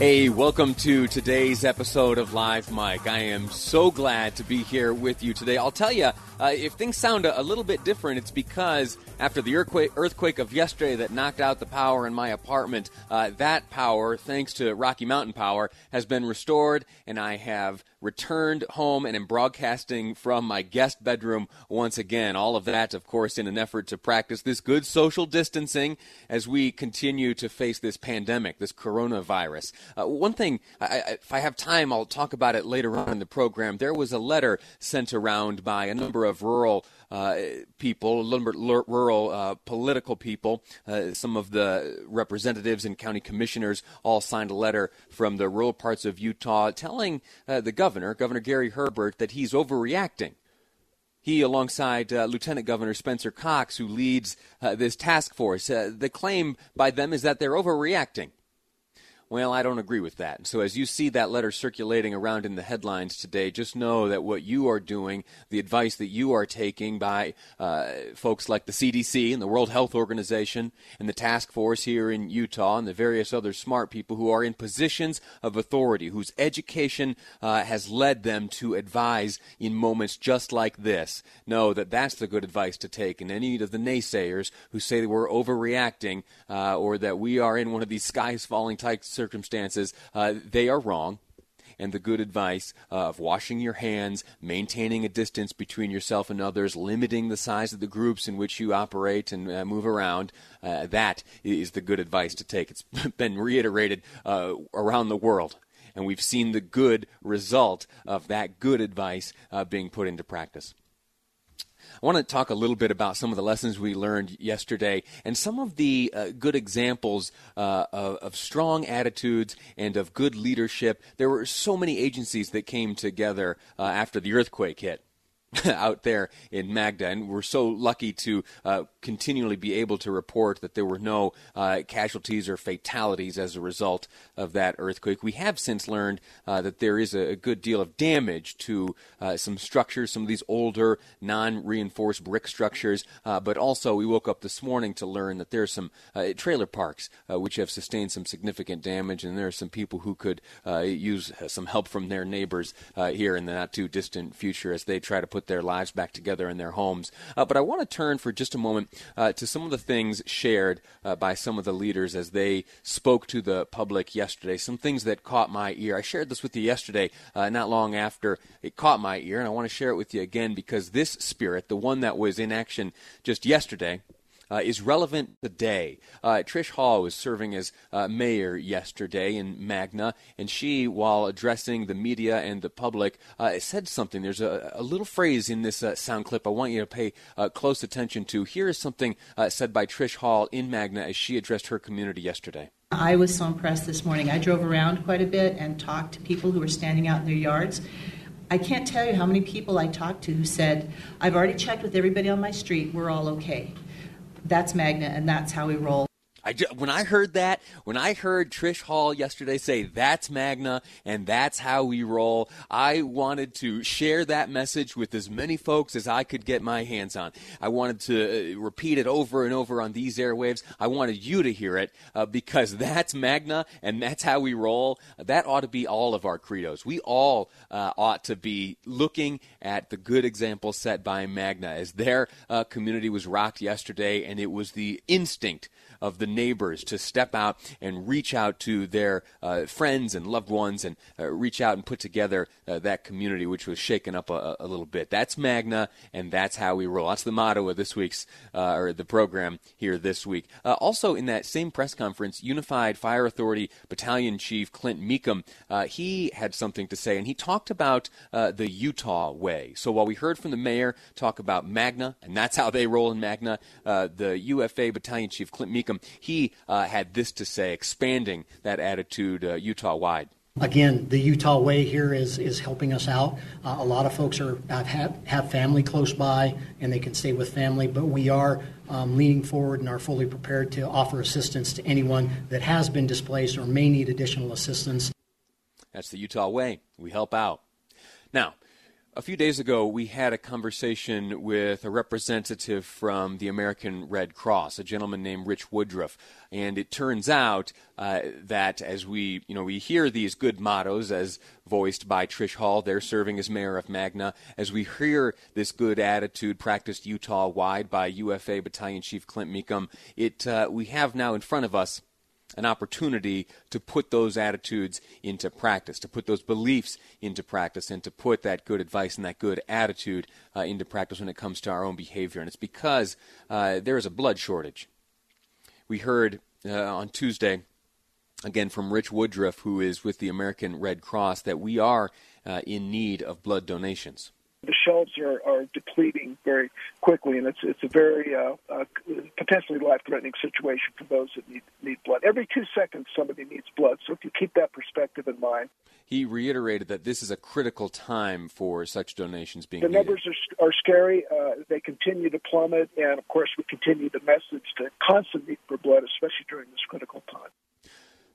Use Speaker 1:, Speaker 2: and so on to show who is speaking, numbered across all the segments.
Speaker 1: Hey, welcome to today's episode of Live Mic. I am so glad to be here with you today. I'll tell you, uh, if things sound a, little bit different, it's because after the earthquake, earthquake of yesterday that knocked out the power in my apartment, uh, that power, thanks to Rocky Mountain Power, has been restored, and I have returned home and am broadcasting from my guest bedroom once again. All of that, of course, in an effort to practice this good social distancing as we continue to face this pandemic, this coronavirus. Uh, one thing, I, if I have time, I'll talk about it later on in the program. There was a letter sent around by a number of rural uh, people, a little bit rural uh, political people. Uh, some of the representatives and county commissioners all signed a letter from the rural parts of Utah telling uh, the governor, Governor Gary Herbert, that he's overreacting. He, alongside uh, Lieutenant Governor Spencer Cox, who leads uh, this task force, the claim by them is that they're overreacting. Well, I don't agree with that. So, as you see that letter circulating around in the headlines today, just know that what you are doing, the advice that you are taking by uh, folks like the CDC and the World Health Organization and the task force here in Utah and the various other smart people who are in positions of authority, whose education uh, has led them to advise in moments just like this, know that that's the good advice to take. And any of the naysayers who say that we're overreacting uh, or that we are in one of these skies falling types circumstances, uh, they are wrong. And the good advice uh, of washing your hands, maintaining a distance between yourself and others, limiting the size of the groups in which you operate and uh, move around, uh, that is the good advice to take. It's been reiterated uh, around the world and we've seen the good result of that good advice uh, being put into practice. I want to talk a little bit about some of the lessons we learned yesterday and some of the uh, good examples uh, of, of, strong attitudes and of good leadership. There were so many agencies that came together uh, after the earthquake hit. out there in Magna, and we're so lucky to uh, continually be able to report that there were no uh, casualties or fatalities as a result of that earthquake. We have since learned uh, that there is a, a, good deal of damage to uh, some structures, some of these older, non-reinforced brick structures, uh, but also we woke up this morning to learn that there are some uh, trailer parks which have sustained some significant damage, and there are some people who could use some help from their neighbors here in the not too distant future as they try to put put their lives back together in their homes. Uh, but I want to turn for just a moment uh, to some of the things shared uh, by some of the leaders as they spoke to the public yesterday. Some things that caught my ear. I shared this with you yesterday, uh, not long after it caught my ear, and I want to share it with you again because this spirit, the one that was in action just yesterday, uh, is relevant today. Uh, Trish Hull was serving as uh, mayor yesterday in Magna, and she, while addressing the media and the public, uh, said something. There's a, a, little phrase in this uh, sound clip I want you to pay uh, close attention to. Here is something said by Trish Hull in Magna as she addressed her community yesterday.
Speaker 2: I was so impressed this morning. I drove around quite a bit and talked to people who were standing out in their yards. I can't tell you how many people I talked to who said, I've already checked with everybody on my street, we're all okay that's Magna, and that's how we roll.
Speaker 1: I just, when I heard that, when I heard Trish Hull yesterday say that's Magna and that's how we roll, I wanted to share that message with as many folks as I could get my hands on. I wanted to uh, repeat it over and over on these airwaves. I wanted you to hear it uh, because that's Magna and that's how we roll. That ought to be all of our credos. We all uh, ought to be looking at the good example set by Magna as their uh, community was rocked yesterday, and it was the instinct of the neighbors to step out and reach out to their uh, friends and loved ones and uh, reach out and put together uh, that community, which was shaken up a, a, little bit. That's Magna, and that's how we roll. That's the motto of this week's uh, or the program here this week. Uh, also, in that same press conference, Unified Fire Authority Battalion Chief Clint Mecham he had something to say, and he talked about the Utah way. So while we heard from the mayor talk about Magna, and that's how they roll in Magna, the UFA Battalion Chief Clint Mecham he had this to say, expanding that attitude Utah wide.
Speaker 3: Again, the Utah way here is is helping us out. Uh, a lot of folks are have have family close by and they can stay with family, but we are um, leaning forward and are fully prepared to offer assistance to anyone that has been displaced or may need additional assistance.
Speaker 1: That's the Utah way. We help out. Now, a few days ago, we had a conversation with a representative from the American Red Cross, a gentleman named Rich Woodruff. And it turns out uh, that as we, you know, we hear these good mottos as voiced by Trish Hull, they're serving as mayor of Magna, as we hear this good attitude practiced Utah-wide by UFA Battalion Chief Clint Mecham, it uh, we have now in front of us an opportunity to put those attitudes into practice, to put those beliefs into practice, and to put that good advice and that good attitude uh, into practice when it comes to our own behavior. And it's because uh, there is a blood shortage. We heard uh, on Tuesday, again from Rich Woodruff, who is with the American Red Cross, that we are uh, in need of blood donations
Speaker 4: the shelves are, are depleting very quickly, and it's it's a very uh, uh, potentially life-threatening situation for those that need need blood. Every two seconds, somebody needs blood. So if you keep that perspective in mind,
Speaker 1: he reiterated that this is a critical time for such donations being.
Speaker 4: The
Speaker 1: needed.
Speaker 4: numbers are are scary. Uh, they continue to plummet, and of course, we continue the message to constantly for blood, especially during this critical time.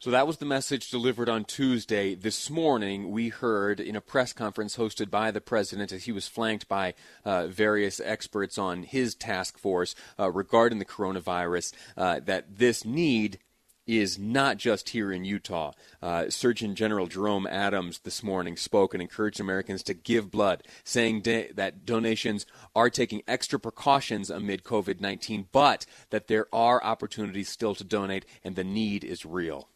Speaker 1: So that was the message delivered on Tuesday. This morning, we heard in a press conference hosted by the president as he was flanked by uh, various experts on his task force uh, regarding the coronavirus uh, that this need is not just here in Utah. Uh, Surgeon General Jerome Adams this morning spoke and encouraged Americans to give blood, saying da- that donations are taking extra precautions amid COVID 19, but that there are opportunities still to donate and the need is real.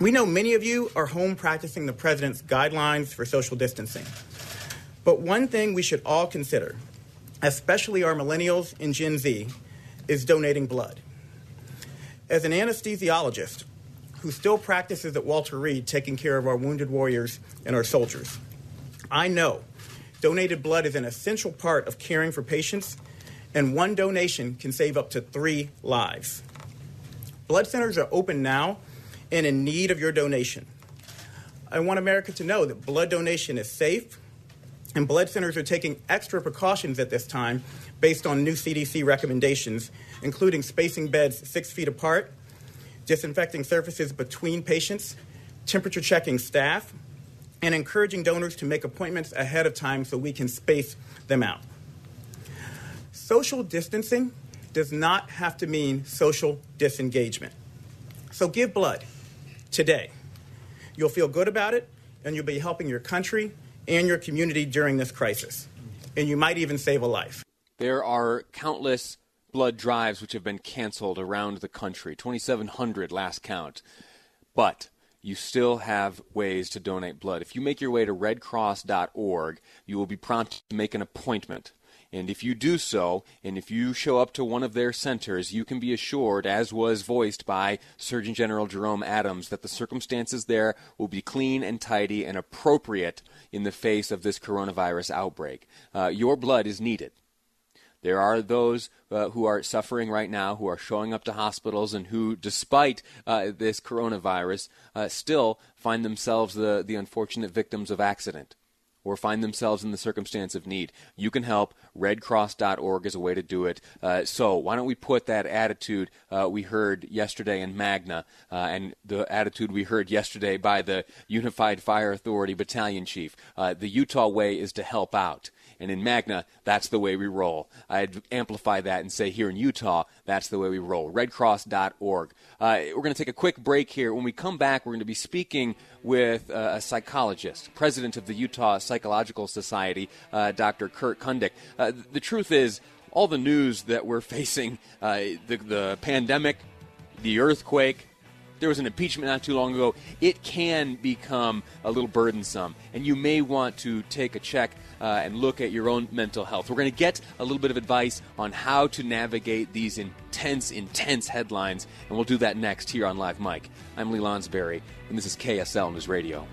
Speaker 5: We know many of you are home practicing the president's guidelines for social distancing. But one thing we should all consider, especially our millennials and Gen Z, is donating blood. As an anesthesiologist who still practices at Walter Reed taking care of our wounded warriors and our soldiers, I know donated blood is an essential part of caring for patients, and one donation can save up to three lives. Blood centers are open now and in need of your donation. I want America to know that blood donation is safe, and blood centers are taking extra precautions at this time based on new CDC recommendations, including spacing beds six feet apart, disinfecting surfaces between patients, temperature checking staff, and encouraging donors to make appointments ahead of time so we can space them out. Social distancing does not have to mean social disengagement. So give blood today. You'll feel good about it, and you'll be helping your country and your community during this crisis. And you might even save a life.
Speaker 1: There are countless blood drives which have been canceled around the country 2,700 last count. But you still have ways to donate blood. If you make your way to redcross.org, you will be prompted to make an appointment. And if you do so, and if you show up to one of their centers, you can be assured, as was voiced by Surgeon General Jerome Adams, that the circumstances there will be clean and tidy and appropriate in the face of this coronavirus outbreak. Uh, your blood is needed. There are those uh, who are suffering right now, who are showing up to hospitals, and who, despite uh, this coronavirus, uh, still find themselves the, the unfortunate victims of accident or find themselves in the circumstance of need, you can help. RedCross.org is a way to do it. Uh, so why don't we put that attitude uh, we heard yesterday in Magna uh, and the attitude we heard yesterday by the Unified Fire Authority Battalion Chief? Uh, the Utah way is to help out. And in Magna, that's the way we roll. I'd amplify that and say here in Utah, that's the way we roll. Redcross.org. Uh, we're going to take a quick break here. When we come back, we're going to be speaking with uh, a psychologist, president of the Utah Psychological Society, uh, Dr. Kurt Kundick. Uh, the truth is, all the news that we're facing, uh, the, the pandemic, the earthquake, there was an impeachment not too long ago. It can become a little burdensome, and you may want to take a check uh, and look at your own mental health. We're going to get a little bit of advice on how to navigate these intense, intense headlines, and we'll do that next here on Live Mic. I'm Lee Lonsberry, and this is KSL News Radio.